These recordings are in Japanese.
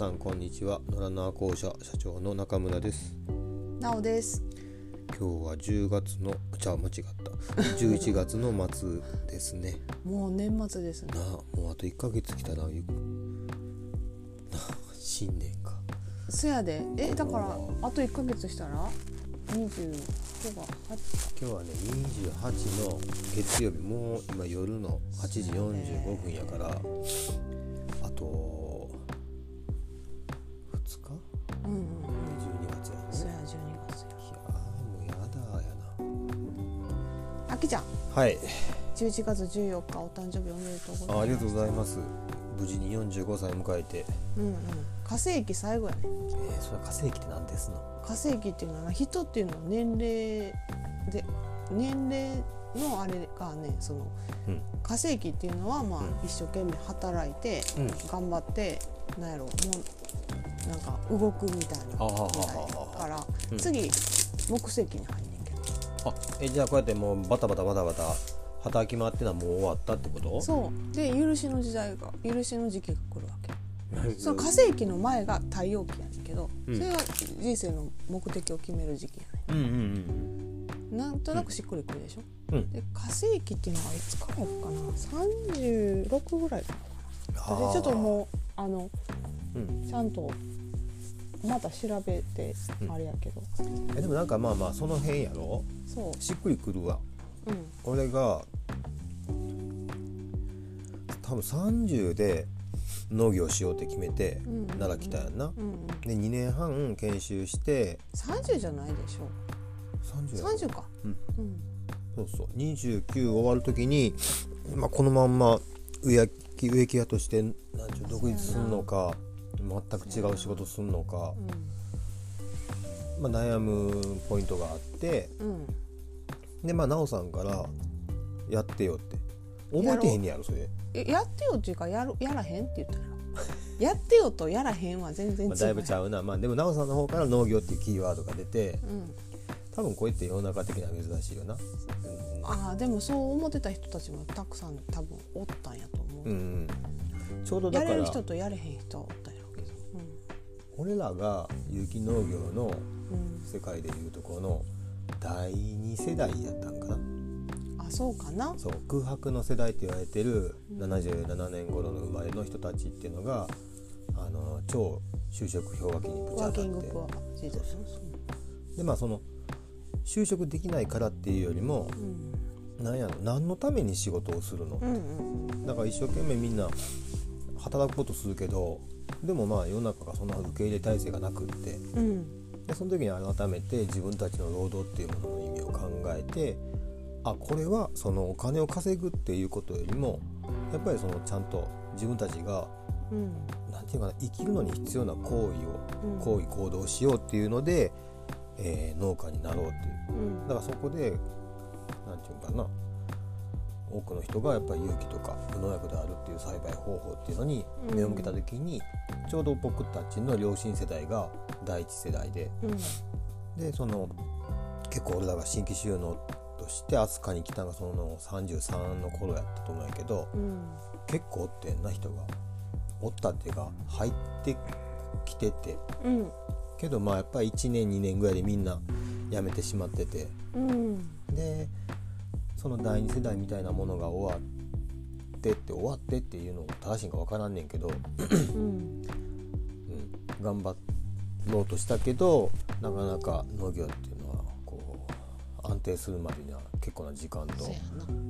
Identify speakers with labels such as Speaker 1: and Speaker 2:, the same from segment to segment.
Speaker 1: さんこんにちは。野良縄校舎社長の中村です。
Speaker 2: なおです。
Speaker 1: 今日は10月のじゃあ間違った。11月の末ですね。
Speaker 2: もう年末ですね。
Speaker 1: な。あもうあと1ヶ月来たらゆなあ新年か。
Speaker 2: そやで、え、だから、あと一ヶ月したら？二十五が八。
Speaker 1: 今日はね28の月曜日。もう今夜の8時45分やからはい
Speaker 2: 十一月十四日、お誕生日おめでとうございます。
Speaker 1: あありがとうございます無事に45歳迎えて、
Speaker 2: うんうん。火星期最後やね。
Speaker 1: えー、それは火星期って何ですの？
Speaker 2: 火星期っていうのは、人っていうのは年齢で。年齢のあれがね、その。
Speaker 1: うん
Speaker 2: 火星期っていうのは、まあ、
Speaker 1: うん
Speaker 2: 一生懸命働いて。
Speaker 1: うん
Speaker 2: 頑張ってなんやろもうなんか動くみたいなみたいから、
Speaker 1: うん
Speaker 2: 次木星期に入んねんけど
Speaker 1: あえじゃあこうやってもうバタバタバタバタ働き回ってのはもう終わったってこと？
Speaker 2: そう。で許しの時代が許しの時期が来るわけ。
Speaker 1: う
Speaker 2: その火星期の前が太陽期やねんけど、
Speaker 1: うん。
Speaker 2: それが人生の目的を決める時期やね
Speaker 1: うんうん
Speaker 2: んなんとなくしっくりくるでしょ、
Speaker 1: うん。うん
Speaker 2: で火星期っていうのはいつからかな？36ぐらいかな。ちょっともうあの
Speaker 1: うん。
Speaker 2: ちゃんとまた調べて
Speaker 1: うん。
Speaker 2: あれやけど、
Speaker 1: えでもなんかまあまあその辺やろ？
Speaker 2: そう。
Speaker 1: しっくりくるわ。
Speaker 2: うん。
Speaker 1: 俺が多分30で農業しようって決めて
Speaker 2: うんうんうん。
Speaker 1: 奈良来たやんな、
Speaker 2: うんうん、
Speaker 1: で2年半研修して。
Speaker 2: 30じゃないでしょ
Speaker 1: ？30や
Speaker 2: 30か。
Speaker 1: うん。
Speaker 2: うん。
Speaker 1: そうそう。29終わる時に、まあ、このまんま植木植木屋としてなんちゅう独立するのか全く違う仕事するのか、まあ、悩むポイントがあって。
Speaker 2: うん。うん
Speaker 1: でまあ奈緒さんから「やってよ」って。覚えてへんねやろそれ、
Speaker 2: えやってよっていうかやるやらへんって言ったやろ やってよとやらへんは全然違う、
Speaker 1: まあ、だいぶちゃうな、まあ、でも奈緒さんの方から農業っていうキーワードが出て。
Speaker 2: うん、
Speaker 1: 多分こうやって世の中的には珍しいよな。
Speaker 2: ああでもそう思ってた人たちもたくさん多分おったんやと思う、
Speaker 1: うん、うん、ちょうどだから。
Speaker 2: やれる人とやれへん人
Speaker 1: 俺らが有機農業の
Speaker 2: うん、
Speaker 1: 世界でいうところの第2世代やったんかな。
Speaker 2: うん、あそうかな。
Speaker 1: そう空白の世代って言われてる77年頃の生まれの人たちっていうのがあの超就職氷河期にぶち当たって。でまあその就職できないからっていうよりも
Speaker 2: うん。
Speaker 1: 何やろ何のために仕事をするの、
Speaker 2: うんうん。
Speaker 1: だから一生懸命みんな働くことするけどでもまあ世の中がそんな受け入れ体制がなくって
Speaker 2: うん。うん
Speaker 1: でその時に改めて自分たちの労働っていうものの意味を考えてあこれはそのお金を稼ぐっていうことよりもやっぱりそのちゃんと自分たちが
Speaker 2: うん。
Speaker 1: なんていうかな生きるのに必要な行為を
Speaker 2: うん。
Speaker 1: 行為行動をしようっていうので、えー農家になろうっていう。
Speaker 2: うん。
Speaker 1: だからそこでなんていうのかな多くの人がやっぱり有機とか無農薬であるっていう栽培方法っていうのに目を向けた時に、ちょうど僕たちの両親世代が第一世代で
Speaker 2: うん。
Speaker 1: でその結構俺らが新規収納として飛鳥に来たのがその33の頃やったと思うんやけど
Speaker 2: うん。
Speaker 1: 結構おってんな人がおったっていうか入ってきてて
Speaker 2: うん。
Speaker 1: けどまあやっぱり1年2年ぐらいでみんな辞めてしまってて。
Speaker 2: うん。
Speaker 1: でその第二世代みたいなものが終わってって終わってっていうのが正しいんか分からんねんけど、
Speaker 2: うん。
Speaker 1: うん、頑張ろうとしたけどなかなか農業っていうのはこう安定するまでには結構な時間と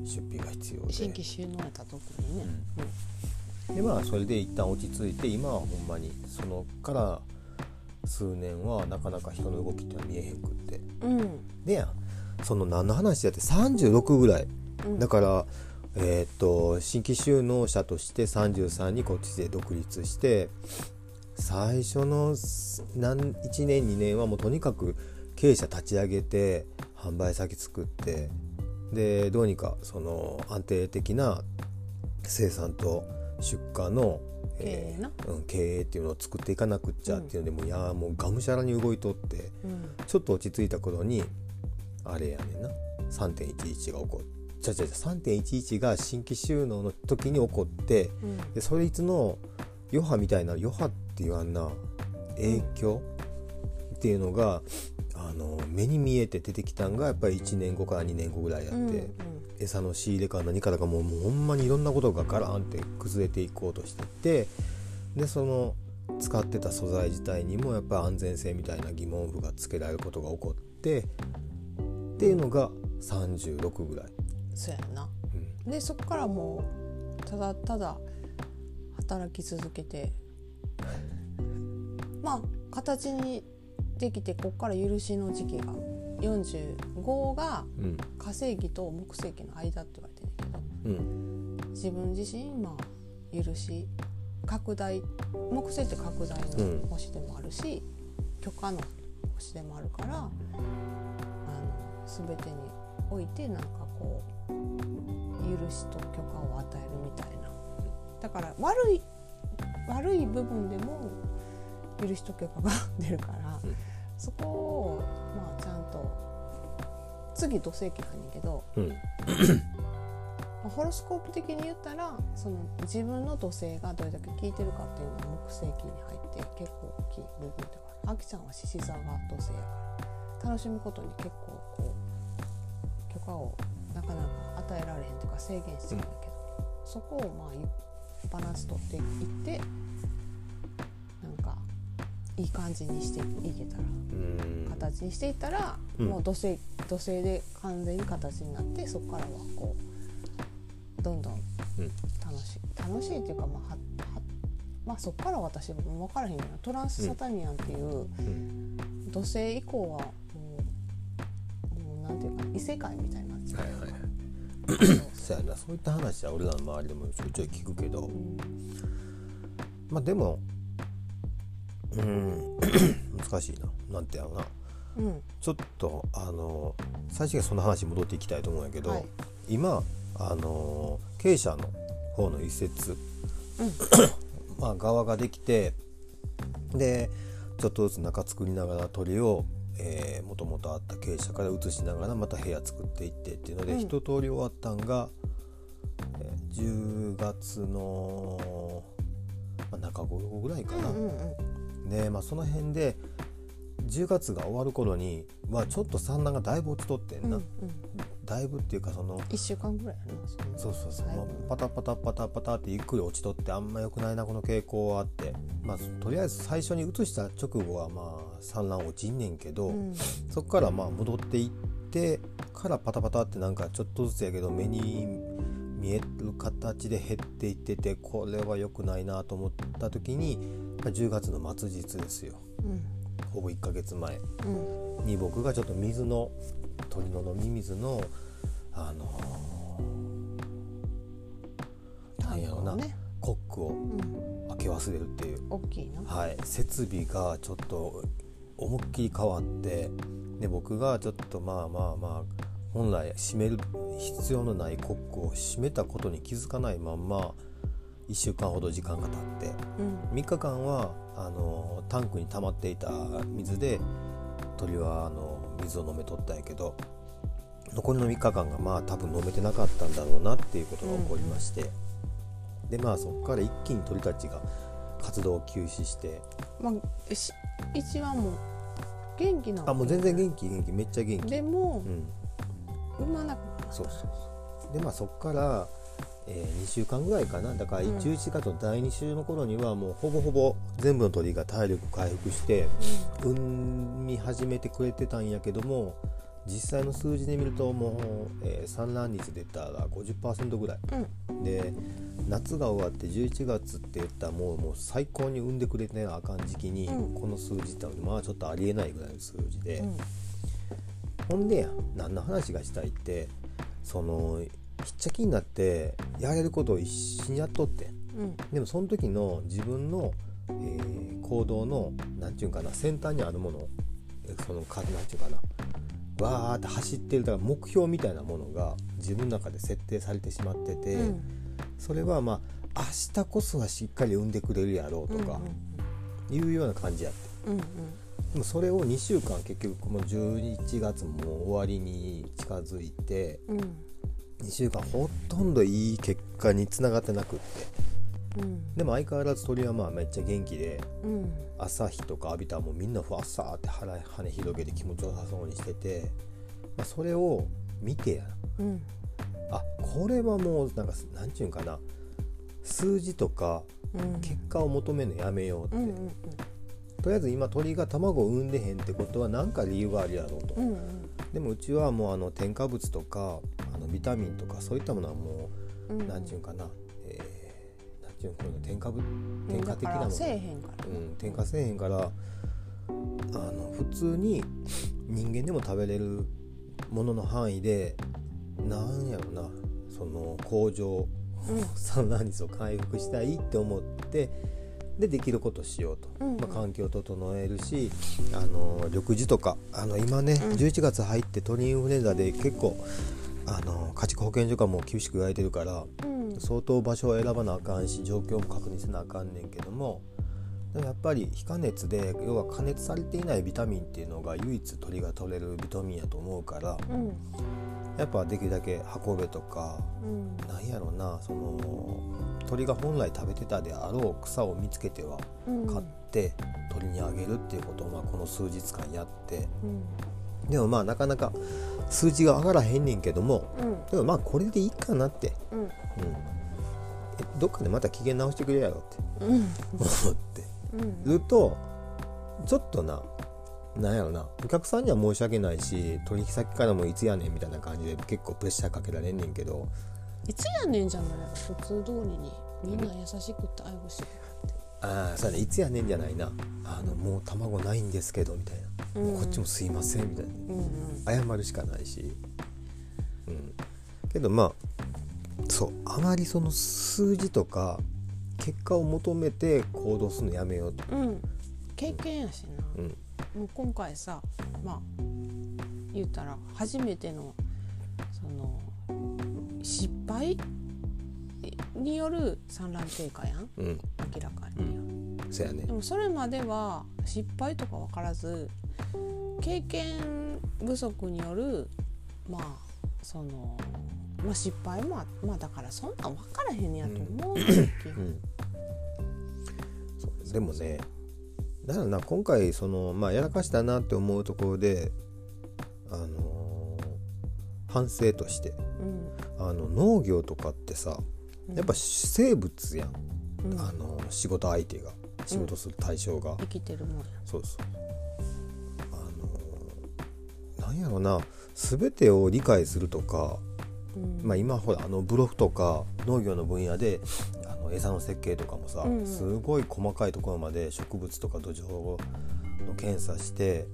Speaker 1: 出費が必要で。
Speaker 2: 新規収納やったら特にね、
Speaker 1: でまあそれで一旦落ち着いて今はほんまにそのから数年はなかなか人の動きっていうのは見えへんくって。
Speaker 2: うん。
Speaker 1: でやんその何の話だって36ぐらい。
Speaker 2: うん。
Speaker 1: だから、えーっと新規就農者として33にこっちで独立して最初の何1年2年はもうとにかく経営者立ち上げて販売先作ってでどうにかその安定的な生産と出荷の、
Speaker 2: 経営な。
Speaker 1: うん、経営っていうのを作っていかなくっちゃっていうので、もういやもうがむしゃらに動いとって。
Speaker 2: うん。
Speaker 1: ちょっと落ち着いた頃にあれやねんな。3.11が起こっちゃちゃちゃ3.11が新規収納の時に起こって
Speaker 2: うん。
Speaker 1: でそいつの余波みたいな余波ってて言わんな影響っていうのがあの目に見えて出てきたんがやっぱり1年後から2年後ぐらいやって、
Speaker 2: うんうん。
Speaker 1: 餌の仕入れから何からかもうもうほんまにいろんなことがガランって崩れていこうとしてってでその使ってた素材自体にもやっぱり安全性みたいな疑問符がつけられることが起こってっていうのが36ぐらい。
Speaker 2: そうやな。
Speaker 1: うん。
Speaker 2: でそこからもうただただ働き続けて。まあ形にできてここから許しの時期が45が
Speaker 1: うん。
Speaker 2: 火星期と木星期の間って言われてるけど
Speaker 1: うん
Speaker 2: 自分自身まあ許し拡大木星って拡大
Speaker 1: うん。
Speaker 2: の星でもあるし、許可の星でもあるから全てにおいてなんかこう許しと許可を与えるみたいな。だから悪い悪い部分でも許しと許可が出るから、
Speaker 1: うん
Speaker 2: そこをまあちゃんと次土星期なんやけど
Speaker 1: うん。
Speaker 2: まあホロスコープ的に言ったらその自分の土星がどれだけ効いてるかっていうのが木星期に入って結構大きい部分というかあきちゃんは獅子座が土星やから楽しむことに結構こう許可をなかなか与えられへんとか制限してるんだけど、そこをまあいバランス取っていってなんかいい感じにしていけたら
Speaker 1: うん。
Speaker 2: 形にしていったら、
Speaker 1: うん。
Speaker 2: もう土星土星で完全に形になってそこからはこうどんどん
Speaker 1: うん。
Speaker 2: 楽しい楽しいっていうかまあははまあそこから私も分からへんけどトランスサタニアンっていう
Speaker 1: うん。
Speaker 2: 土星以降はなんていうか異世界みたいにな
Speaker 1: はいはいそうやな。そういった話は俺らの周りでもちょいちょい聞くけど。
Speaker 2: うん
Speaker 1: まあでもうん難しいな。なんてやろうな。
Speaker 2: うん。
Speaker 1: ちょっとあの最初にその話に戻っていきたいと思うんやけど、
Speaker 2: はい。
Speaker 1: 今あの経営者の方の一節、まあ、側ができてでちょっとずつ中作りながら鳥をもともとあった経営者から移しながらまた部屋作っていってっていうので、
Speaker 2: うん。
Speaker 1: 一通り終わったんが、えー10月の、まあ、中頃ぐらいかな。
Speaker 2: うんうんうん。
Speaker 1: ねまあ、その辺で10月が終わる頃に、まあ、ちょっと産卵がだいぶ落ちとってんな、
Speaker 2: うんうん
Speaker 1: だいぶっていうかその
Speaker 2: 1週間ぐらいやなその
Speaker 1: そうそうそう、まあパタパタパタパタってゆっくり落ちとってあんま良くないなこの傾向はあって、まあ、とりあえず最初に移した直後はまあ産卵落ちんねんけど、
Speaker 2: うん。
Speaker 1: そこからまあ戻っていってからパタパタってなんかちょっとずつやけど目に見える形で減っていっててこれは良くないなと思った時に、まあ10月の末日ですよ。
Speaker 2: うん。
Speaker 1: ほぼ1ヶ月前
Speaker 2: うん。
Speaker 1: に僕がちょっと水の鳥の飲み水のあのーなんやろな、
Speaker 2: ね。
Speaker 1: コックを
Speaker 2: うん。
Speaker 1: 開け忘れるっていう、
Speaker 2: 大きいな。
Speaker 1: はい、設備がちょっと思いっきり変わってで僕がちょっとまあまあまあ本来閉める必要のないコックを閉めたことに気づかないまんま1週間ほど時間が経って
Speaker 2: うん。
Speaker 1: 3日間はあのタンクに溜まっていた水で鳥はあの水を飲めとったんやけど残りの3日間がまあ多分飲めてなかったんだろうなっていうことが起こりまして、でまあそこから一気に鳥たちが活動を休止して。
Speaker 2: まあし一はもう元気なの
Speaker 1: あもう全然元気元気。めっちゃ元気。
Speaker 2: でも
Speaker 1: うん。
Speaker 2: 産まなくなった。
Speaker 1: そうそうそう。でまあそこから、え2週間ぐらいかな。だから
Speaker 2: うん。
Speaker 1: 11月の第2週の頃にはもうほぼほぼ全部の鳥が体力回復して産み始めてくれてたんやけども実際の数字で見るともう、えー産卵率で言ったら50%ぐらい。
Speaker 2: うん。
Speaker 1: で夏が終わって11月って言ったらもうもう最高に産んでくれてなあかん時期に、
Speaker 2: うん。
Speaker 1: この数字ってまあちょっとありえないぐらいの数字で、
Speaker 2: うん。
Speaker 1: ほんでや何の話がしたいってそのひっちゃきになってやれることを一緒にやっとって
Speaker 2: うん。
Speaker 1: でもその時の自分の、えー行動の何て言うんかな先端にあるものえそのかなんて言うかなわーって走ってるだから目標みたいなものが自分の中で設定されてしまってて、
Speaker 2: うん。
Speaker 1: それはまあ明日こそはしっかり産んでくれるやろうとかいうような感じやって
Speaker 2: うんうん。
Speaker 1: でもそれを2週間結局もう11月も終わりに近づいて
Speaker 2: うんうん
Speaker 1: 2週間ほとんどいい結果につながってなくって。
Speaker 2: うん。
Speaker 1: でも相変わらず鳥はまあめっちゃ元気で
Speaker 2: うん。
Speaker 1: 朝日とか浴びたらもうみんなふわっさーって腹羽広げて気持ちよさそうにしてて、まあ、それを見てや。
Speaker 2: うん。
Speaker 1: あこれはもうなんかなんちゅうんかな。数字とか
Speaker 2: うん。
Speaker 1: 結果を求めるのやめようって、
Speaker 2: うんうん
Speaker 1: とりあえず今鳥が卵を産んでへんってことは何か理由があるやろうと、
Speaker 2: うんうん
Speaker 1: でもうちはもうあの添加物とかあのビタミンとかそういったものはも
Speaker 2: うん。
Speaker 1: う何ちゅうんかな、えー、なんちゅうんこの添加物
Speaker 2: うん。
Speaker 1: 添加的なもの。うん、添加せえへんからあの普通に人間でも食べれるものの範囲でなんやろな。その工場。
Speaker 2: うん。
Speaker 1: 産卵率を回復したいって思ってでできることしようと、
Speaker 2: うんうん。
Speaker 1: まあ、環境を整えるしあの緑地とかあの今ね、
Speaker 2: うん。
Speaker 1: 11月入って鳥インフルエンザで結構あの家畜保健所がもう厳しく言われてるから
Speaker 2: うん。
Speaker 1: 相当場所を選ばなあかんし状況も確認せなあかんねんけどもやっぱり非加熱で要は加熱されていないビタミンっていうのが唯一鳥が取れるビタミンやと思うから
Speaker 2: うん
Speaker 1: やっぱできるだけ運べとか
Speaker 2: うん。
Speaker 1: なんやろなその鳥が本来食べてたであろう草を見つけては
Speaker 2: うん。
Speaker 1: 買って鳥にあげるっていうことをまあこの数日間やって。
Speaker 2: うん。
Speaker 1: でもまあなかなか数字が上がらへんねんけども
Speaker 2: うん。
Speaker 1: でもまあこれでいいかなって、
Speaker 2: うん。
Speaker 1: うん、えどっかでまた機嫌直してくれやろって
Speaker 2: うん。
Speaker 1: 思って。
Speaker 2: うん。
Speaker 1: るとちょっとななんやろな。お客さんには申し訳ないし取引先からもいつやねんみたいな感じで結構プレッシャーかけられんねんけど。
Speaker 2: いつやねんじゃない普通通りに。みんな優しく対応して。
Speaker 1: ああそうやね。いつやねんじゃないな。あのもう卵ないんですけどみたいな、
Speaker 2: うん。
Speaker 1: こっちもすいませんみたいな。
Speaker 2: うんうん。
Speaker 1: 謝るしかないし、うん、けどまあそう。あまりその数字とか結果を求めて行動するのやめようと、
Speaker 2: うん。経験やしな、
Speaker 1: うん
Speaker 2: もう今回さまあ言ったら初めてのその失敗？による産卵低下やん
Speaker 1: うん、
Speaker 2: 明らかに、
Speaker 1: そうやね。
Speaker 2: でもそれまでは失敗とか分からず経験不足によるまあその、まあ、失敗もあまあだからそんなん分からへんねやと思うねん、
Speaker 1: うん。そう。でもねだからな今回そのまあやらかしたなって思うところであのー反省として
Speaker 2: うん。
Speaker 1: あの農業とかってさやっぱ生物やん、
Speaker 2: うん。
Speaker 1: あの仕事相手が仕事する対象が、
Speaker 2: 生きてるもんや。
Speaker 1: そうそう。あのなんやろな全てを理解するとか、
Speaker 2: うん。
Speaker 1: まあ、今ほらあのブログとか農業の分野であの餌の設計とかもさ、
Speaker 2: うんうん。
Speaker 1: すごい細かいところまで植物とか土壌の検査して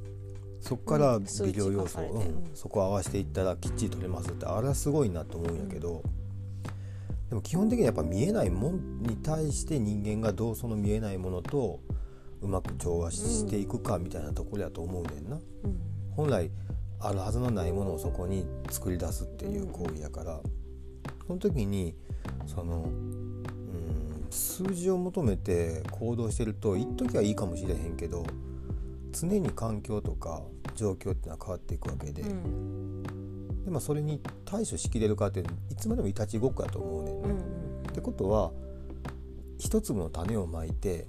Speaker 1: そこから
Speaker 2: うん
Speaker 1: 微量要素、うん
Speaker 2: うん
Speaker 1: そこを合わせていったらきっちり取れますってあれはすごいなと思うんやけど、でも基本的にやっぱ見えないもんに対して人間がどうその見えないものとうまく調和していくかみたいなところやと思うねんな。
Speaker 2: うん。
Speaker 1: 本来あるはずのないものをそこに作り出すっていう行為やから、その時にそのうん数字を求めて行動してると一時はいいかもしれへんけど常に環境とか状況っていうのは変わっていくわけで,、
Speaker 2: うん。
Speaker 1: でまあ、それに対処しきれるかっていつまでもいたちごっこやと思うねんな。
Speaker 2: うん
Speaker 1: ってことは一粒の種をまいて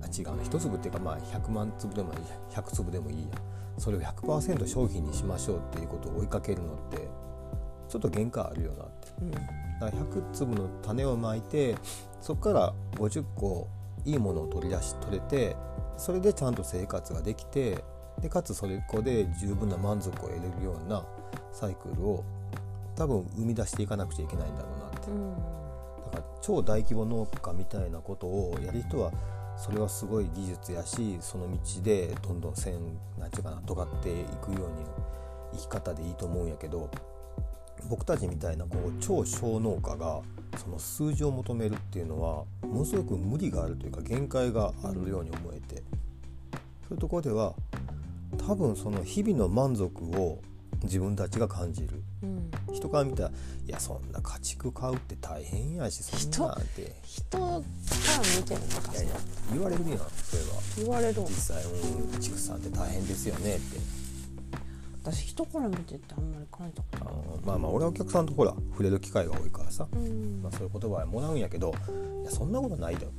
Speaker 1: あ違うな一粒っていうかまあ100万粒でもいい100粒でもいいや。それを100%商品にしましょうっていうことを追いかけるのってちょっと限界あるよなって。
Speaker 2: うん。
Speaker 1: だから100粒の種をまいてそこから50個いいものを取り出し取れてそれでちゃんと生活ができてでかつそれこで十分な満足を得れるようなサイクルを多分生み出していかなくちゃいけないんだろうなって。
Speaker 2: うん。
Speaker 1: だから超大規模農家みたいなことをやる人はそれはすごい技術やしその道でどんどん線なんていうかな尖っていくように生き方でいいと思うんやけど僕たちみたいなこう超小農家がその数字を求めるっていうのはものすごく無理があるというか限界があるように思えてそういうところでは多分その日々の満足を自分たちが感じる。
Speaker 2: うん。
Speaker 1: 人から見たら「いやそんな家畜買うって大変やしそんなんって。
Speaker 2: 人から見てるのか
Speaker 1: いやいや言われるやんそれは。
Speaker 2: 言われる
Speaker 1: 実際うん畜産って大変ですよねって
Speaker 2: 私人から見てってあんまり感じたこと
Speaker 1: あのまあまあ俺はお客さんとほら触れる機会が多いからさ、
Speaker 2: うん。
Speaker 1: まあ、そういう言葉はもらうんやけどいやそんなことないでって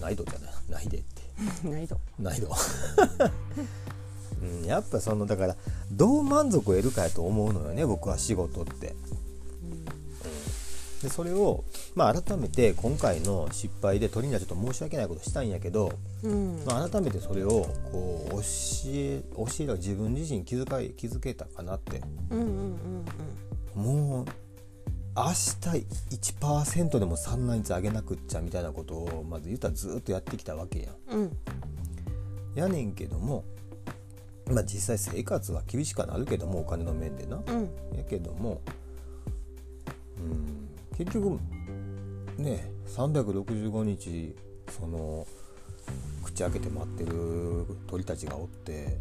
Speaker 1: ないどじゃない。ないでって。
Speaker 2: ないと
Speaker 1: ないど、うん、やっぱそのだからどう満足を得るかやと思うのよね僕は仕事って。でそれを、まあ、改めて今回の失敗で鳥にはちょっと申し訳ないことしたんやけど、
Speaker 2: うん。
Speaker 1: まあ、改めてそれをこう教え教えた自分自身気づかい気づけたかなって。
Speaker 2: うんうんうん
Speaker 1: もう明日1%でも産卵率上げなくっちゃみたいなことをまず言ったらずっとやってきたわけやん。
Speaker 2: うん。うん。
Speaker 1: やねんけども、まあ、実際生活は厳しくはなるけどもお金の面でな。
Speaker 2: うん。
Speaker 1: やけども、うん、結局ね365日その口開けて待ってる鳥たちがおって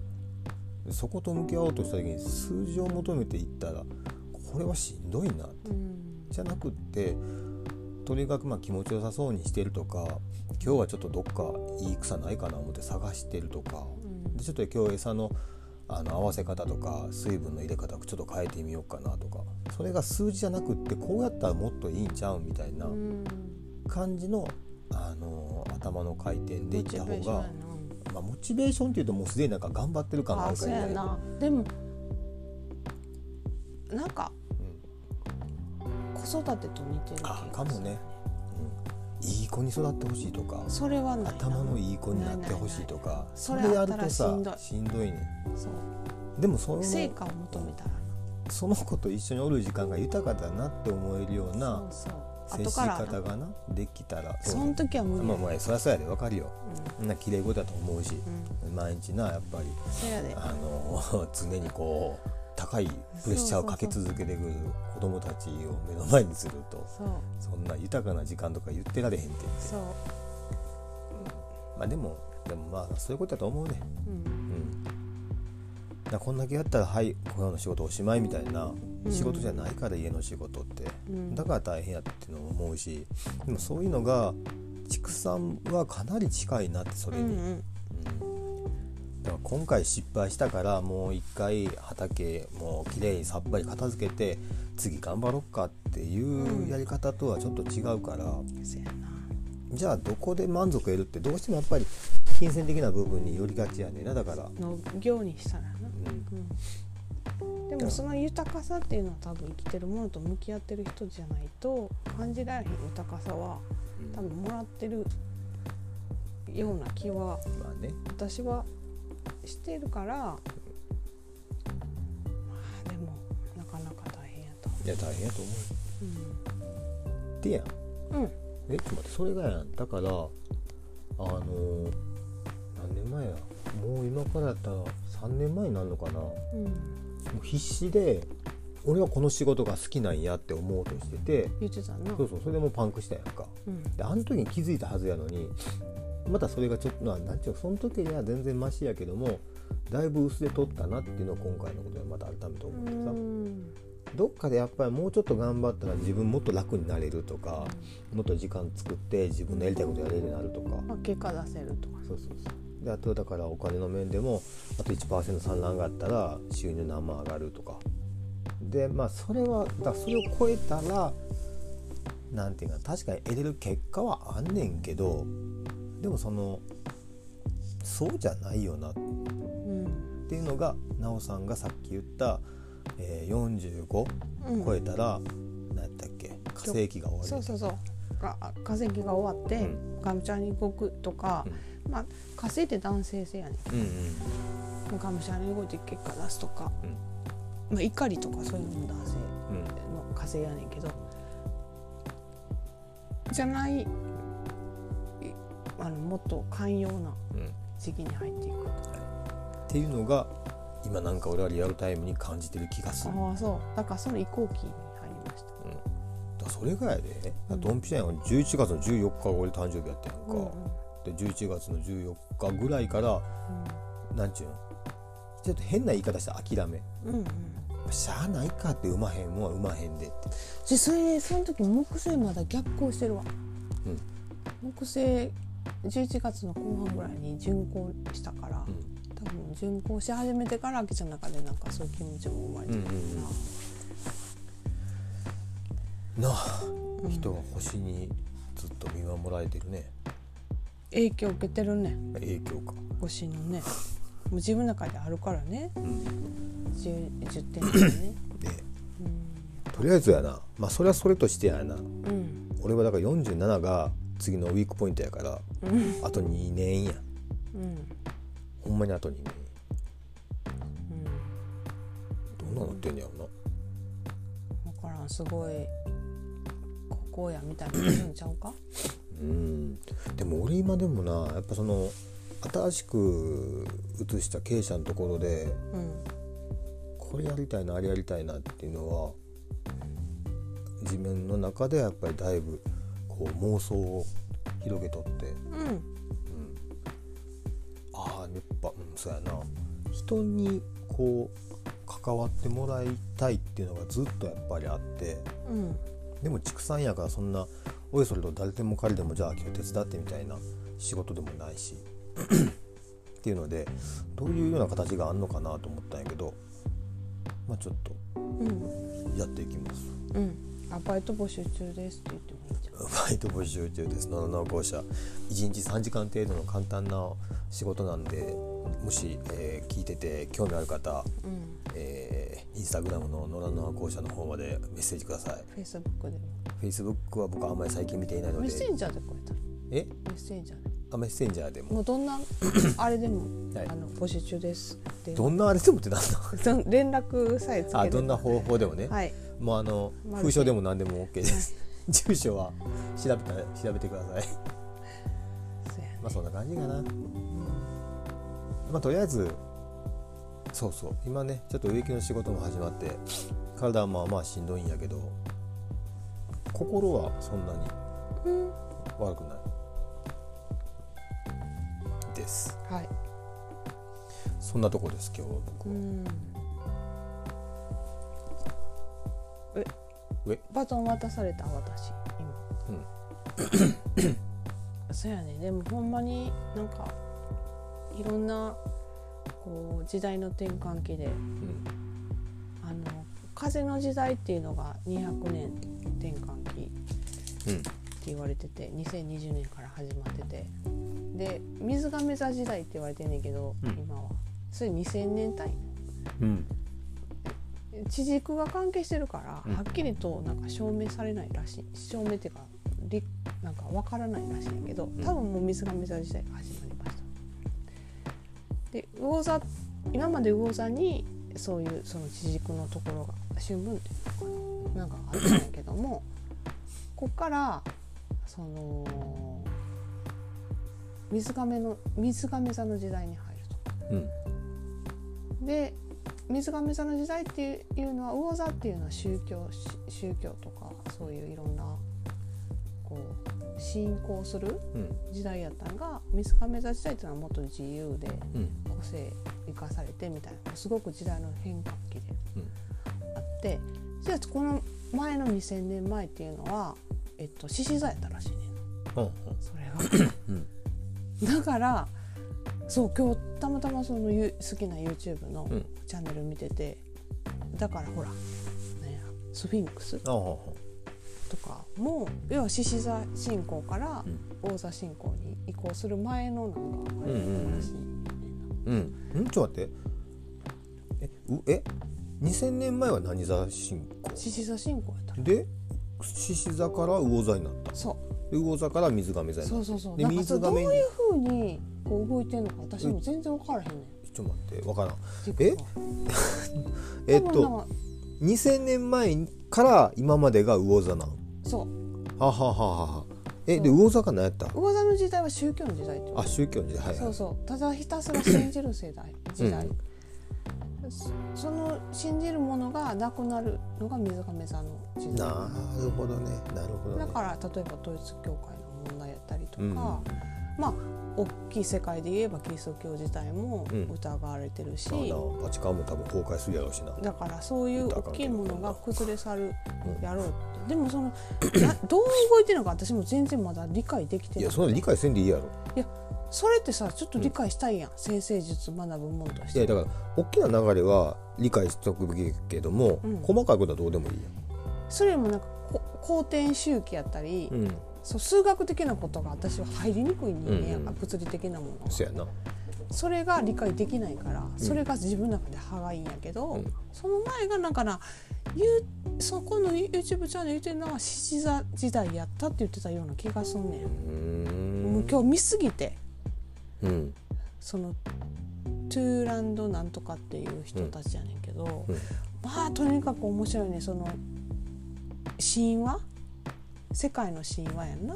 Speaker 1: そこと向き合おうとした時に数字を求めていったらこれはしんどいな
Speaker 2: うん。
Speaker 1: じゃなくってとにかくまあ気持ちよさそうにしてるとか今日はちょっとどっかいい草ないかな思って探してるとかでちょっと今日餌のあの合わせ方とか水分の入れ方をちょっと変えてみようかなとか。それが数字じゃなくってこうやったらもっといいんちゃうみたいな
Speaker 2: うん。
Speaker 1: 感じの、あの頭の回転でいった方が、まあ、モチベーションっていうともうすでになんか頑張ってる感があるからね
Speaker 2: でもなんか子育てと似てる気がする。
Speaker 1: あかもね。うん、いい子に育ってほしいとか
Speaker 2: それは
Speaker 1: 頭のいい子になってほしいとかそれやるとさ
Speaker 2: しんどい。
Speaker 1: ね
Speaker 2: そう。
Speaker 1: でもその
Speaker 2: 成果を求めたら。
Speaker 1: その子と一緒におる時間が豊かだなって思えるよう
Speaker 2: な
Speaker 1: 接し方がなできたら
Speaker 2: その時は無理や
Speaker 1: まあまあそりゃそうやでわかるよ。
Speaker 2: う
Speaker 1: そんな綺麗事だと思うし
Speaker 2: んうん。
Speaker 1: 毎日なやっぱり。あの 常にこう高いプレッシャーをかけ続けてくる子供たちを目の前にすると
Speaker 2: そ
Speaker 1: んな豊かな時間とか言ってられへんって。言って
Speaker 2: そう。
Speaker 1: まあでもでもまあそういうことだと思うね。
Speaker 2: うん。
Speaker 1: うん。だこんだけやったらはいこの仕事おしまいみたいな
Speaker 2: うん。
Speaker 1: 仕事じゃないから家の仕事って、
Speaker 2: うん。
Speaker 1: だから大変やっていうのも思うしでもそういうのが畜産はかなり近いなってそれに、
Speaker 2: うんうん。
Speaker 1: うんだから今回失敗したからもう一回畑もうきれいにさっぱり片付けて次頑張ろっかっていうやり方とはちょっと違うから、
Speaker 2: そうやな
Speaker 1: じゃあどこで満足を得るってどうしてもやっぱり金銭的な部分によりがちやねんなだから、
Speaker 2: 農業にしたらな。
Speaker 1: うん。
Speaker 2: うん。でもその豊かさっていうのは多分生きてるものと向き合ってる人じゃないと感じられへん豊かさは多分もらってるような気は。
Speaker 1: まあね。
Speaker 2: 私はしてるからまあでもなかなか大変やと思
Speaker 1: いや大変やと思う。でやん。
Speaker 2: ううん。
Speaker 1: えちょっと待ってそれがやん。だからあのー何年前や？もう今からやったら3年前になるのかな？も
Speaker 2: うん。
Speaker 1: う必死で俺はこの仕事が好きなんやって思おうとしてて。
Speaker 2: 言ってたな。
Speaker 1: そうそうそれでもうパンクしたやんか。
Speaker 2: うん。
Speaker 1: であの時に気づいたはずやのにまたそれがちょっとななんていうのその時には全然マシやけどもだいぶ薄で取ったなっていうのを今回のことでまた改めて思ってさ、
Speaker 2: うん
Speaker 1: どっかでやっぱりもうちょっと頑張ったら自分もっと楽になれるとかもっと時間作って自分のやりたいことやれるようになるとか、
Speaker 2: まあ、結果出せるとか。
Speaker 1: そうそうそう。であとだからお金の面でもあと1%産卵があったら収入何万上がるとか。でまあそれはだからそれを超えたらなんていうか確かに得れる結果はあんねんけどでもそのそうじゃないよな。っ
Speaker 2: うん
Speaker 1: ていうのが奈緒さんがさっき言った、えー、45
Speaker 2: うん。
Speaker 1: 超えたら、何やったっけ？火星期が終わる
Speaker 2: そうそうそう。が化石が終わって、
Speaker 1: う
Speaker 2: がむしゃらに動くとか、まあ火星って男性性やねん。
Speaker 1: うんうん。
Speaker 2: もうがむしゃらに動いて結果出すとか、まあ、怒りとかそういうのも男性
Speaker 1: うん。
Speaker 2: の火星やねんけどじゃないいあのもっと寛容な
Speaker 1: うん。うん
Speaker 2: 時期に入っていく。
Speaker 1: っていうのが今なんか俺はリアルタイムに感じてる気がする。
Speaker 2: ああそう。だからその移行期に入りました。
Speaker 1: うん、だそれぐらいで、
Speaker 2: うん
Speaker 1: ドンピシャやん11月の14日が俺誕生日やってんか、
Speaker 2: うんうん。
Speaker 1: で11月の14日ぐらいからなんちゅうのちょっと変な言い方したら諦め。
Speaker 2: うんうん。うん
Speaker 1: しゃあないかってうまへんもんはうまへんでって。
Speaker 2: でそれその時木星まだ逆行してるわ、木星11月の後半ぐらいに巡行したから、多分巡行し始めてからあきちゃんの中でなんかそういう気持ちも生まれてるか
Speaker 1: なあ、人が星にずっと見守られてるね。
Speaker 2: 影響受けてるね。
Speaker 1: 影響か。
Speaker 2: 星のね。もう自分の中であるからね。
Speaker 1: うん。
Speaker 2: 10, 10点でね。
Speaker 1: で とりあえずやな。まあそれはそれとしてやな。
Speaker 2: うん。
Speaker 1: 俺はだから47が次のウィークポイントやから
Speaker 2: うん。
Speaker 1: あと2年や。
Speaker 2: うん。
Speaker 1: ほんまにあと2年。
Speaker 2: うん。
Speaker 1: どんなのってんねやろ
Speaker 2: 分からん。すごいここやみたいなんちゃうか？
Speaker 1: なうん。でも俺今でもなやっぱその新しく移した経営者のところで
Speaker 2: うん。
Speaker 1: これやりたいなあれやりたいなっていうのは自分の中でやっぱりだいぶこう妄想を広げとって。
Speaker 2: うん。
Speaker 1: ああやっぱうんそうやな。人にこう関わってもらいたいっていうのがずっとやっぱりあって。
Speaker 2: うん。
Speaker 1: でも畜産やからそんなおいそれと誰でも彼でもじゃあ今日手伝ってみたいな仕事でもないし。っていうのでどういうような形があんのかなと思ったんやけど。まあちょっと
Speaker 2: うん。
Speaker 1: やっていきます。
Speaker 2: うんアバイト募集中ですって言ってもいいじゃん。
Speaker 1: バイト募集中です。野々校舎。1日3時間程度の簡単な仕事なんでもし、えー聞いてて興味ある方、
Speaker 2: うん。
Speaker 1: えーインスタグラムの野々校舎の方までメッセージください。
Speaker 2: フェイスブックでも。
Speaker 1: Facebook は僕はあんまり最近見ていないので。
Speaker 2: メッセンジャーでこうやったら
Speaker 1: え？
Speaker 2: メッセンジャーで。
Speaker 1: あメッセンジャーでも。
Speaker 2: もうどんな あれでも、
Speaker 1: はい。
Speaker 2: あの募集中ですって。
Speaker 1: どんなあれでもってなんだ？
Speaker 2: 連絡さえつければ。
Speaker 1: あどんな方法でもね、
Speaker 2: はい
Speaker 1: もうあの封書でも何でも OK です。住所は調べた調べてください。まあそんな感じかな。まあとりあえずそうそう。今ねちょっと植木の仕事も始まって体はまあまあしんどいんやけど心はそんなに
Speaker 2: うん。
Speaker 1: 悪くない。です。
Speaker 2: はい。
Speaker 1: そんなとこです今日は僕は、
Speaker 2: え
Speaker 1: え？
Speaker 2: バトン渡された私今。そうやね。でもほんまになんかいろんなこう時代の転換期で
Speaker 1: うん。
Speaker 2: あの風の時代っていうのが200年転換期
Speaker 1: うん。
Speaker 2: って言われてて2020年から始まってて。で水亀座時代って言われてんねんけど、
Speaker 1: うん。
Speaker 2: 今は。それ2000年単位
Speaker 1: うん
Speaker 2: 地軸が関係してるから、
Speaker 1: うん
Speaker 2: はっきりとなんか証明されないらしい証明っていうかりなんかわからないらしいんやけど多分もう水亀座時代が始まりました。で魚座今まで魚座にそういうその地軸のところが春分っていうのかななんかあったんやけども こっからその水亀の水亀座の時代に入ると。
Speaker 1: うん
Speaker 2: で水亀座の時代っていうのは魚座っていうのは宗教し宗教とかそういういろんなこう信仰する
Speaker 1: うん。
Speaker 2: 時代やったのが水亀座時代っていうのはもっと自由で
Speaker 1: うん。
Speaker 2: 個性生かされてみたいなすごく時代の変革期で
Speaker 1: うん。
Speaker 2: あってじゃあこの前の2,000年前っていうのは、えっと、獅子座やったらしいねん。
Speaker 1: うん
Speaker 2: それが。
Speaker 1: うん。
Speaker 2: だからそう今日たまたまそのゆ好きな YouTube の
Speaker 1: うん。
Speaker 2: チャンネル見てて、だからほら、ね、スフィンクスとかも要は獅子座信仰から
Speaker 1: うん。
Speaker 2: 王座信仰に移行する前のなんかあれ
Speaker 1: うんうん。ちょっと待って。えうえ？2000年前は何座信仰？
Speaker 2: 獅子座信仰やったら
Speaker 1: で獅子座から魚座になった。
Speaker 2: そ
Speaker 1: で魚座から水亀座
Speaker 2: う
Speaker 1: にな
Speaker 2: そうそうそう。
Speaker 1: で
Speaker 2: なんかさどう
Speaker 1: 水亀に
Speaker 2: いうふうにこう動いてんのか私も全然分からへんねん。
Speaker 1: ちょっと待ってわからん。
Speaker 2: 軸が
Speaker 1: え？っと
Speaker 2: 多分なんか
Speaker 1: 2000年前から今までが魚座なん
Speaker 2: そう。
Speaker 1: ははははは。えで魚座が何やった
Speaker 2: 魚座の時代は宗教の時代って
Speaker 1: あ宗教の時代。はいはい。
Speaker 2: そうそう。ただひたすら信じる世代時代、
Speaker 1: うん
Speaker 2: そその信じるものがなくなるのが水亀座の時代。
Speaker 1: なるほどね。なるほどね。
Speaker 2: だから例えば統一教会の問題やったりとか、
Speaker 1: うん。
Speaker 2: まあ大きい世界で言えばキリスト教自体も
Speaker 1: うん。
Speaker 2: 疑われてるし、
Speaker 1: あなバチカンも多分崩壊するやろうしな。
Speaker 2: だからそういう大きいものが崩れ去る
Speaker 1: うん。
Speaker 2: やろうって。でもそのなどう動いてるのか私も全然まだ理解できてない。
Speaker 1: いやそんな理解せんでいいやろ
Speaker 2: それってさちょっと理解したいやん、先生術学ぶもんとして。
Speaker 1: いやだから大きな流れは理解しとくべきけども、
Speaker 2: うん。
Speaker 1: 細かいことはどうでもいい
Speaker 2: それもなんかこ後天周期やったり、
Speaker 1: やんうん。
Speaker 2: そう数学的なことが私は入りにくい人間やん。か、
Speaker 1: うん。
Speaker 2: 物理的なものが
Speaker 1: そうやな。
Speaker 2: それが理解できないからそれが自分の中で歯がいいんやけど、
Speaker 1: うん。
Speaker 2: その前がなんかな言うそこの YouTube チャンネル言ってるのは獅子座時代やったって言ってたような気がすんねん。
Speaker 1: うーん。
Speaker 2: もう今日見すぎて
Speaker 1: うん。
Speaker 2: そのトゥーランドなんとかっていう人たちやねんけど、
Speaker 1: うん。
Speaker 2: まあとにかく面白いね。その神話？世界の神話やんな？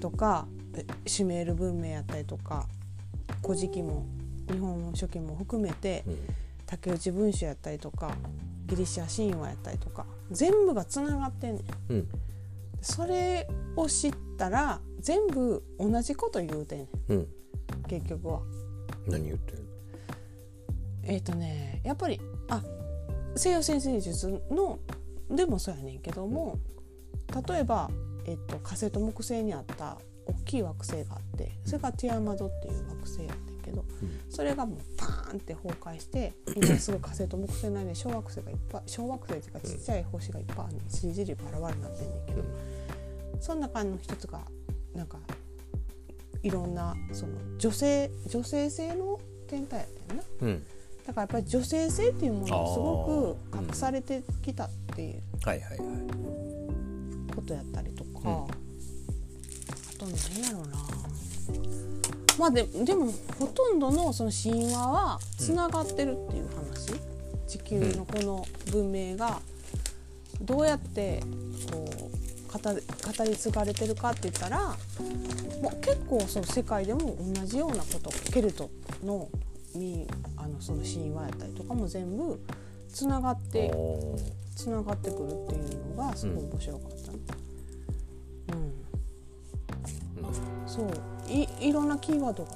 Speaker 2: とかえシュメール文明やったりとか「古事記」も日本書紀も含めて
Speaker 1: うん。
Speaker 2: 竹内文書やったりとかギリシャ神話やったりとか全部がつながってんねん。
Speaker 1: うん。
Speaker 2: それを知ったら全部同じこと言うてんねん。
Speaker 1: うん
Speaker 2: 結局は。
Speaker 1: 何言ってる
Speaker 2: えっ、とねやっぱりあ西洋先生術のでもそうやねんけども例えば、えっと火星と木星にあった大きい惑星があってそれがティアマドっていう惑星やってんけど、それがもうパーンって崩壊して今すぐ火星と木星の間に小惑星がいっぱい小惑星っていうかちっちゃい星がいっぱいあるの。じりじりバラバラになってんねんけど、その中の一つがなんかいろんなその女性女性性の天体やったよな。
Speaker 1: うん。
Speaker 2: だからやっぱり女性性っていうものがすごく隠されてきたっていう
Speaker 1: はいはいはい。
Speaker 2: ことやったりとか、
Speaker 1: うん。
Speaker 2: あと何やろうな。まあででもほとんどのその神話はつながってるっていう話、地球のこの文明がどうやって語り継がれてるかって言ったらもう結構その世界でも同じようなことケルトのみあのその神話やったりとかも全部つながってつながってくるっていうのがすごい面白かったね。うん、
Speaker 1: うん
Speaker 2: そう。いいろんなキーワードが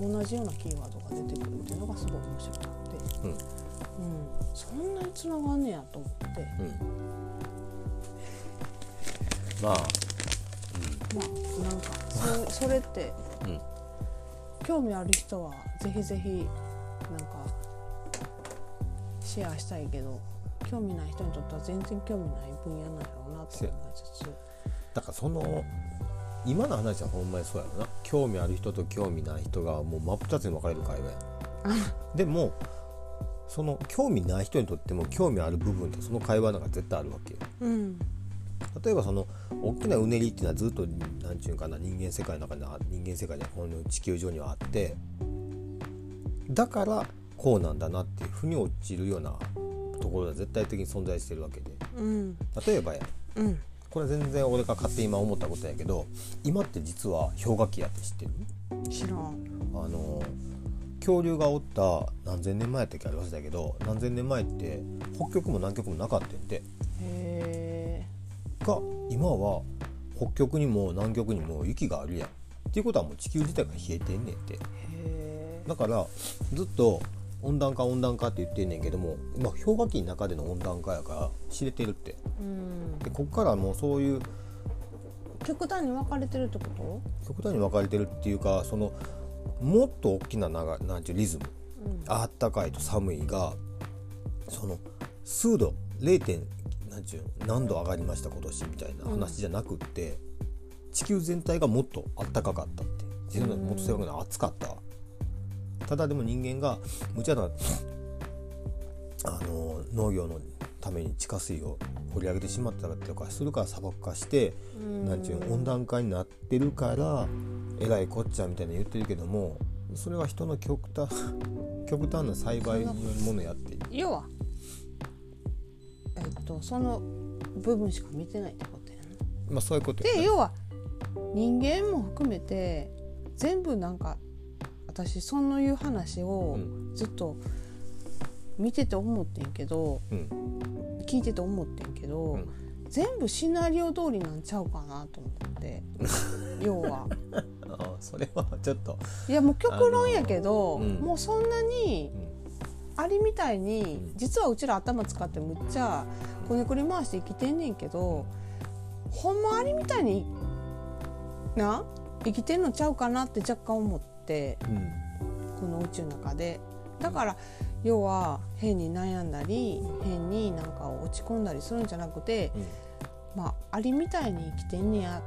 Speaker 2: 同じようなキーワードが出てくるっていうのがすごい面白くて、
Speaker 1: うん。
Speaker 2: うん、そんなにつながんねやと思って、
Speaker 1: うん。まあ
Speaker 2: まあなんかそそれって
Speaker 1: うん。
Speaker 2: 興味ある人はぜひぜひなんかシェアしたいけど興味ない人にとっては全然興味ない分野なんやろうなと思いつつ。
Speaker 1: だからその今の話はほんまにそうやろな。興味ある人と興味ない人がもう真っ二つに分かれる会話や。でもその興味ない人にとっても興味ある部分ってその会話なんか絶対あるわけよ。
Speaker 2: うん
Speaker 1: 例えばその大きなうねりっていうのはずっと何ちゅうかな人間世界の中にあ人間世界でこの地球上にはあってだからこうなんだなっていうふうに落ちるようなところが絶対的に存在してるわけで。
Speaker 2: うん。
Speaker 1: 例えばや。
Speaker 2: うん。
Speaker 1: これ全然俺が勝手に今思ったことやけど今って実は氷河期やって知ってる？
Speaker 2: 知らん。
Speaker 1: あの恐竜がおった何千年前やったっけありましたけど何千年前って北極も南極もなかったんで
Speaker 2: へ
Speaker 1: が今は北極にも南極にも雪があるやん。っていうことはもう地球自体が冷えてんねんってだからずっと温暖化温暖化って言ってんねんけども今氷河期の中での温暖化やから知れてるって。でこっからもうそういう
Speaker 2: 極端に分かれてるってこ
Speaker 1: 極端に分かれてるっていうかそのもっと大きな長なんちゅうリズム。
Speaker 2: とうん。
Speaker 1: あったかいと寒いがその数度 0. 点なんちゅう何度上がりました今年みたいな話じゃなくって、地球全体がもっとあったかかったって。地球のもっと狭くない暑かった。ただでも人間が無茶なあの農業のために地下水を掘り上げてしまったりとかするから砂漠化してなんちゅう温暖化になってるからえらいこっちゃみたいな言ってるけどもそれは人の極端極端な栽培によるものやって
Speaker 2: 要は？えっとその部分しか見てないってことやな。
Speaker 1: まあそういうことやね
Speaker 2: で要は人間も含めて全部なんか私そういう話を
Speaker 1: う
Speaker 2: ずっと見てて思ってんけど
Speaker 1: うん。
Speaker 2: 聞いてて思ってんけど、
Speaker 1: うん。
Speaker 2: 全部シナリオ通りなんちゃうかなと思って。要は。
Speaker 1: ああそれはちょっと、
Speaker 2: いやもう極論やけど、
Speaker 1: あのうん。
Speaker 2: もうそんなに
Speaker 1: うん
Speaker 2: ありみたいに
Speaker 1: うん。
Speaker 2: 実はうちら頭使ってむっちゃこねくり回して生きてんねんけどほんまありみたいにな生きてんのちゃうかなって若干思って
Speaker 1: うん。
Speaker 2: この宇宙の中で。だから要は変に悩んだり変になんか落ち込んだりするんじゃなくて、まあアリみたいに生きてんねや。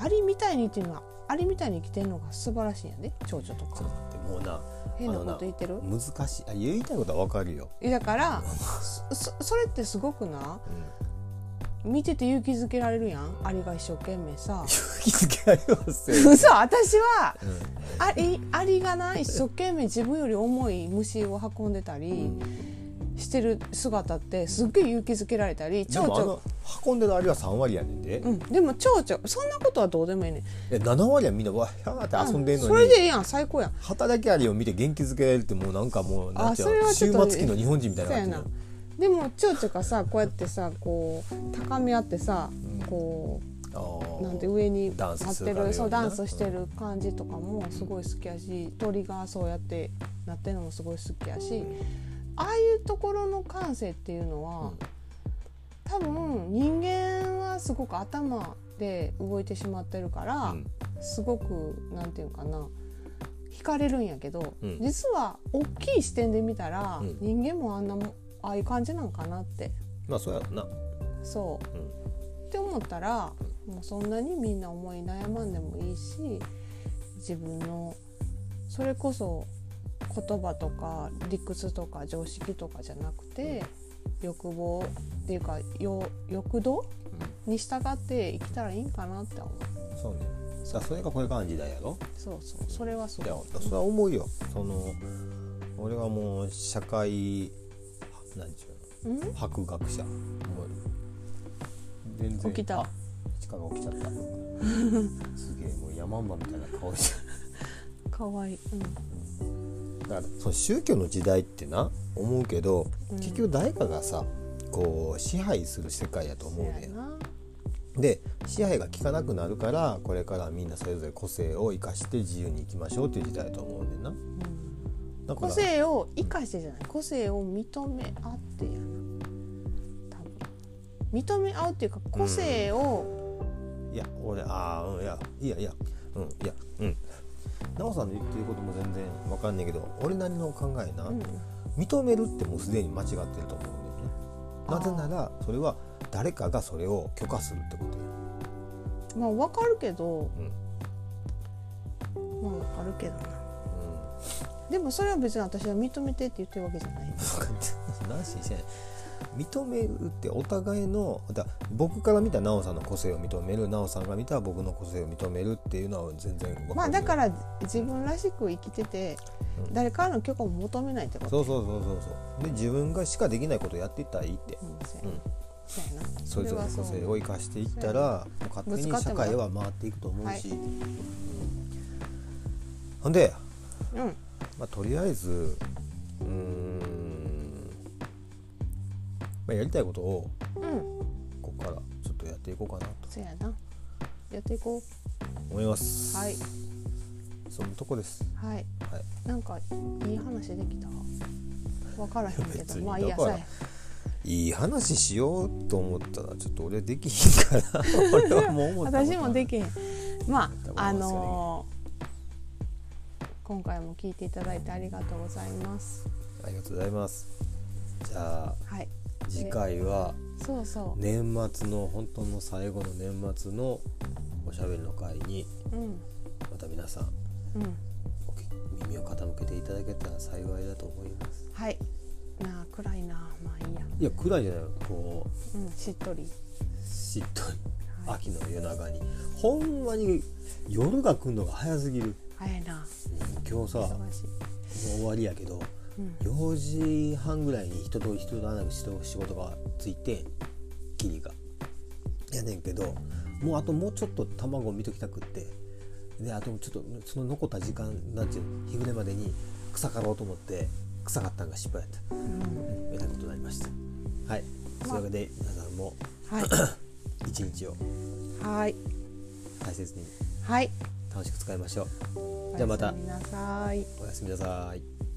Speaker 2: アリみたいにっていうのはアリみたいに生きてんのが素晴らしいんやで蝶々と
Speaker 1: ちょっと
Speaker 2: か
Speaker 1: もうな
Speaker 2: 変なこと言ってる？
Speaker 1: 難しい。あ言いたいことはわかるよ、
Speaker 2: だからそそれってすごくな見てて勇気づけられるやん？アリが一生懸命さ。
Speaker 1: 気づけありますよ、
Speaker 2: 嘘私は
Speaker 1: うん。
Speaker 2: アリアリがな一生懸命自分より重い虫を運んでたりしてる姿ってすっげえ勇気づけられたり
Speaker 1: で
Speaker 2: 蝶々
Speaker 1: もあの運んでるアリは3割やねんで、
Speaker 2: うん、でも蝶々そんなことはどうでもいいねん。
Speaker 1: え7割はみんなわひゃーって遊んでんのに、
Speaker 2: それでええやん最高やん。
Speaker 1: 働きアリを見て元気づけられるってもうなんかもうなんていう
Speaker 2: それ
Speaker 1: の終末期の日本人みたいな感じ。の
Speaker 2: でも蝶々がさこうやってさこう高め合ってさ、こ
Speaker 1: あー。
Speaker 2: うなんて上に立って
Speaker 1: する
Speaker 2: そうダンスしてる感じとかもすごい好きやし鳥がそうやってなってるのもすごい好きやしああいうところの感性っていうのは、多分人間はすごく頭で動いてしまってるから、
Speaker 1: うん。
Speaker 2: すごくなんていうかな惹かれるんやけど、
Speaker 1: うん。
Speaker 2: 実は大きい視点で見たら、
Speaker 1: うん。
Speaker 2: 人間もあんなもああいう感じなんかなって。
Speaker 1: まあそうやろな。
Speaker 2: そう、
Speaker 1: うん。
Speaker 2: って思ったらもうそんなにみんな思い悩まんでもいいし自分のそれこそ言葉とか理屈とか常識とかじゃなくて欲望っていうかよ欲動に従って生きたらいいんかなって思う。
Speaker 1: そうね。さあそれがこれからの時代やろ？
Speaker 2: そうそうそれはそう。
Speaker 1: いやそれは思うよ。その俺はもう社会何ちゅう
Speaker 2: う
Speaker 1: 博学者。全然。
Speaker 2: 起きた。
Speaker 1: 力が起きちゃった。すげえもう山んばみたいな顔して。
Speaker 2: かわいい、うん、
Speaker 1: だからその宗教の時代ってな思うけど、
Speaker 2: うん
Speaker 1: 結局誰かがさこう支配する世界やと思うねで支配が効かなくなるからこれからみんなそれぞれ個性を生かして自由に生きましょうっていう時代だと思うねんな。
Speaker 2: うん。
Speaker 1: だから
Speaker 2: 個性を生かしてじゃない。個性を認め合ってやな多分。認め合うっていうか個性を、
Speaker 1: いや俺ああうんいやいやいやうんいやうん奈緒さんの言ってることも全然わかんないけど俺なりの考えな、
Speaker 2: うん。
Speaker 1: 認めるってもうすでに間違ってると思うんだよね。なぜならそれは誰かがそれを許可するってことや。
Speaker 2: まあわかるけど、
Speaker 1: うん。
Speaker 2: まあわかるけどな。
Speaker 1: うん。
Speaker 2: でもそれは別に私は認めてって言ってるわけじゃない。
Speaker 1: 何ししてない認めるってお互いのだ僕から見た奈緒さんの個性を認める奈緒さんが見た僕の個性を認めるっていうのは全然
Speaker 2: まあだからら自分らしく生きてて、
Speaker 1: うん。
Speaker 2: 誰からの許可も求めないってこと。
Speaker 1: そうそうそうそうそう。で自分がしかできないことをやっていったらいいって。
Speaker 2: ううそ
Speaker 1: れぞれの個性を生かしていったら勝手に社会は回っていくと思うし、うんほんで、
Speaker 2: うん。
Speaker 1: まあ、とりあえずうーん、まあ、やりたいことを
Speaker 2: うん。
Speaker 1: ここからちょっとやっていこうかなと。
Speaker 2: そうやな。やっていこ
Speaker 1: 思います。
Speaker 2: はい。
Speaker 1: そのとこです。
Speaker 2: うはい。
Speaker 1: はい。
Speaker 2: なんかいい話できた？分からへんけ
Speaker 1: 別
Speaker 2: どまあいいやさ
Speaker 1: いい話しようと思ったらちょっと俺できひんから 俺はもう思った
Speaker 2: 私もできへん。まああのー今回も聞いていただいてありがとうございます。
Speaker 1: ありがとうございますじゃあ
Speaker 2: はい。
Speaker 1: 次回は
Speaker 2: そうそう。
Speaker 1: 年末の本当の最後の年末のおしゃべりの会に
Speaker 2: うん。
Speaker 1: また皆さん
Speaker 2: うん。
Speaker 1: 耳を傾けていただけたら幸いだと思います。
Speaker 2: はい。なあ暗いなまあいいや。
Speaker 1: いや暗いじゃないよ。こ
Speaker 2: うんしっとり。
Speaker 1: うしっとり。秋の夜長に。ほんまに夜が来るのが早すぎる、
Speaker 2: 早いな。
Speaker 1: うん今日さもう終わりやけど
Speaker 2: うん
Speaker 1: 4時半ぐらいに人と人と会う仕事がついてキリが。やねんけどもうあともうちょっと卵を見ときたくってであとちょっとその残った時間なんていうの日暮れまでに草刈ろうと思って草刈ったんが失敗やった。
Speaker 2: うん。
Speaker 1: えらいことになりました。はい。
Speaker 2: ま
Speaker 1: それで皆さんも
Speaker 2: はい。
Speaker 1: 一日を
Speaker 2: はい。
Speaker 1: 大切に
Speaker 2: はい。
Speaker 1: 楽しく使いましょう。
Speaker 2: お
Speaker 1: じゃあまた。
Speaker 2: やすみなさい。
Speaker 1: おやすみなさい